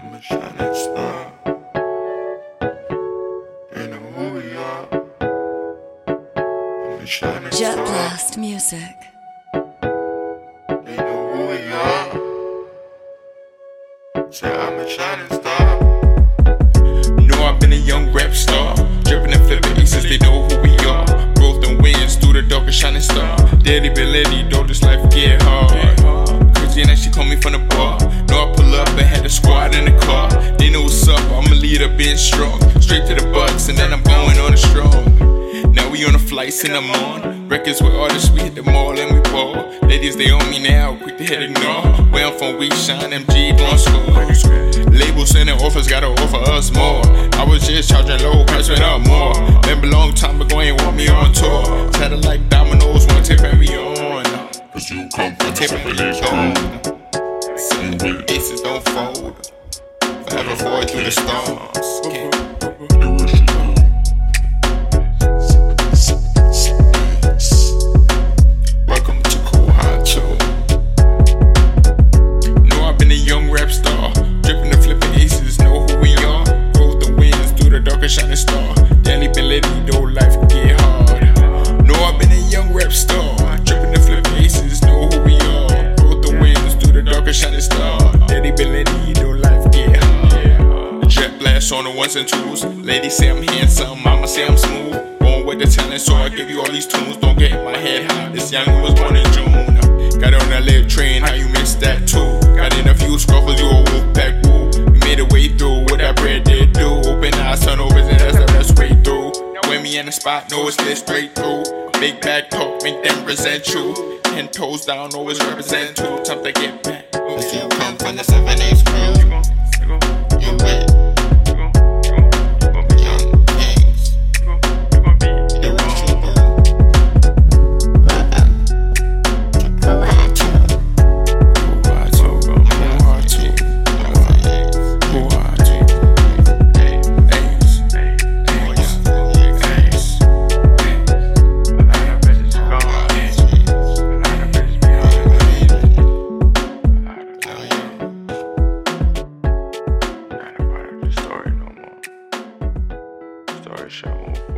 I'm a shining star. They know who we are. I'm a shining Jet star. Blast Music. They know who we are. Say I'm a shining star. Know I've been a young rap star. Dripping and flipping aces, they know who we are. Growth and wins through the dark and shining star. Daddy been lady, though this life get hard. Crazy and she call me from the bar. Know I pull up and had a squad being strong. Straight to the bucks, and then I'm going on a strong. Now we on the flights and I'm on. Records with artists, we hit the mall and we ball. Ladies, they on me now, quick to hit ignore. Where I'm from, we shine, MG, score. Labels sending offers, gotta offer us more. I was just charging low, price went up more. Remember long time ago, ain't want me on tour. Tatted like dominoes, one tape and we on. Cause you come from the Tape and seven we crew. on. Aces don't fold. Forever forward through the storms. The the shining star. Lady, though life get hard. I've been a young rap star. Dripping and flipping aces, know who we are. The wins through the dark and shining star. Blast on the ones and twos. Lady say I'm handsome, mama say I'm smooth. Born with the talent, so I give you all these tunes. Don't get in my head hot. This young was born in June. Got on that lit train, how you missed that too? Got in a few scruffles, you a wolf pack woo. You made it way through what that bread did do. Open eyes, turnovers, and that's the best way through. When me in the spot, know it's lit straight through. Big back talk, make them resent you. Ten toes down, always represent two. Time to get back. Cause you come from the seven A's Story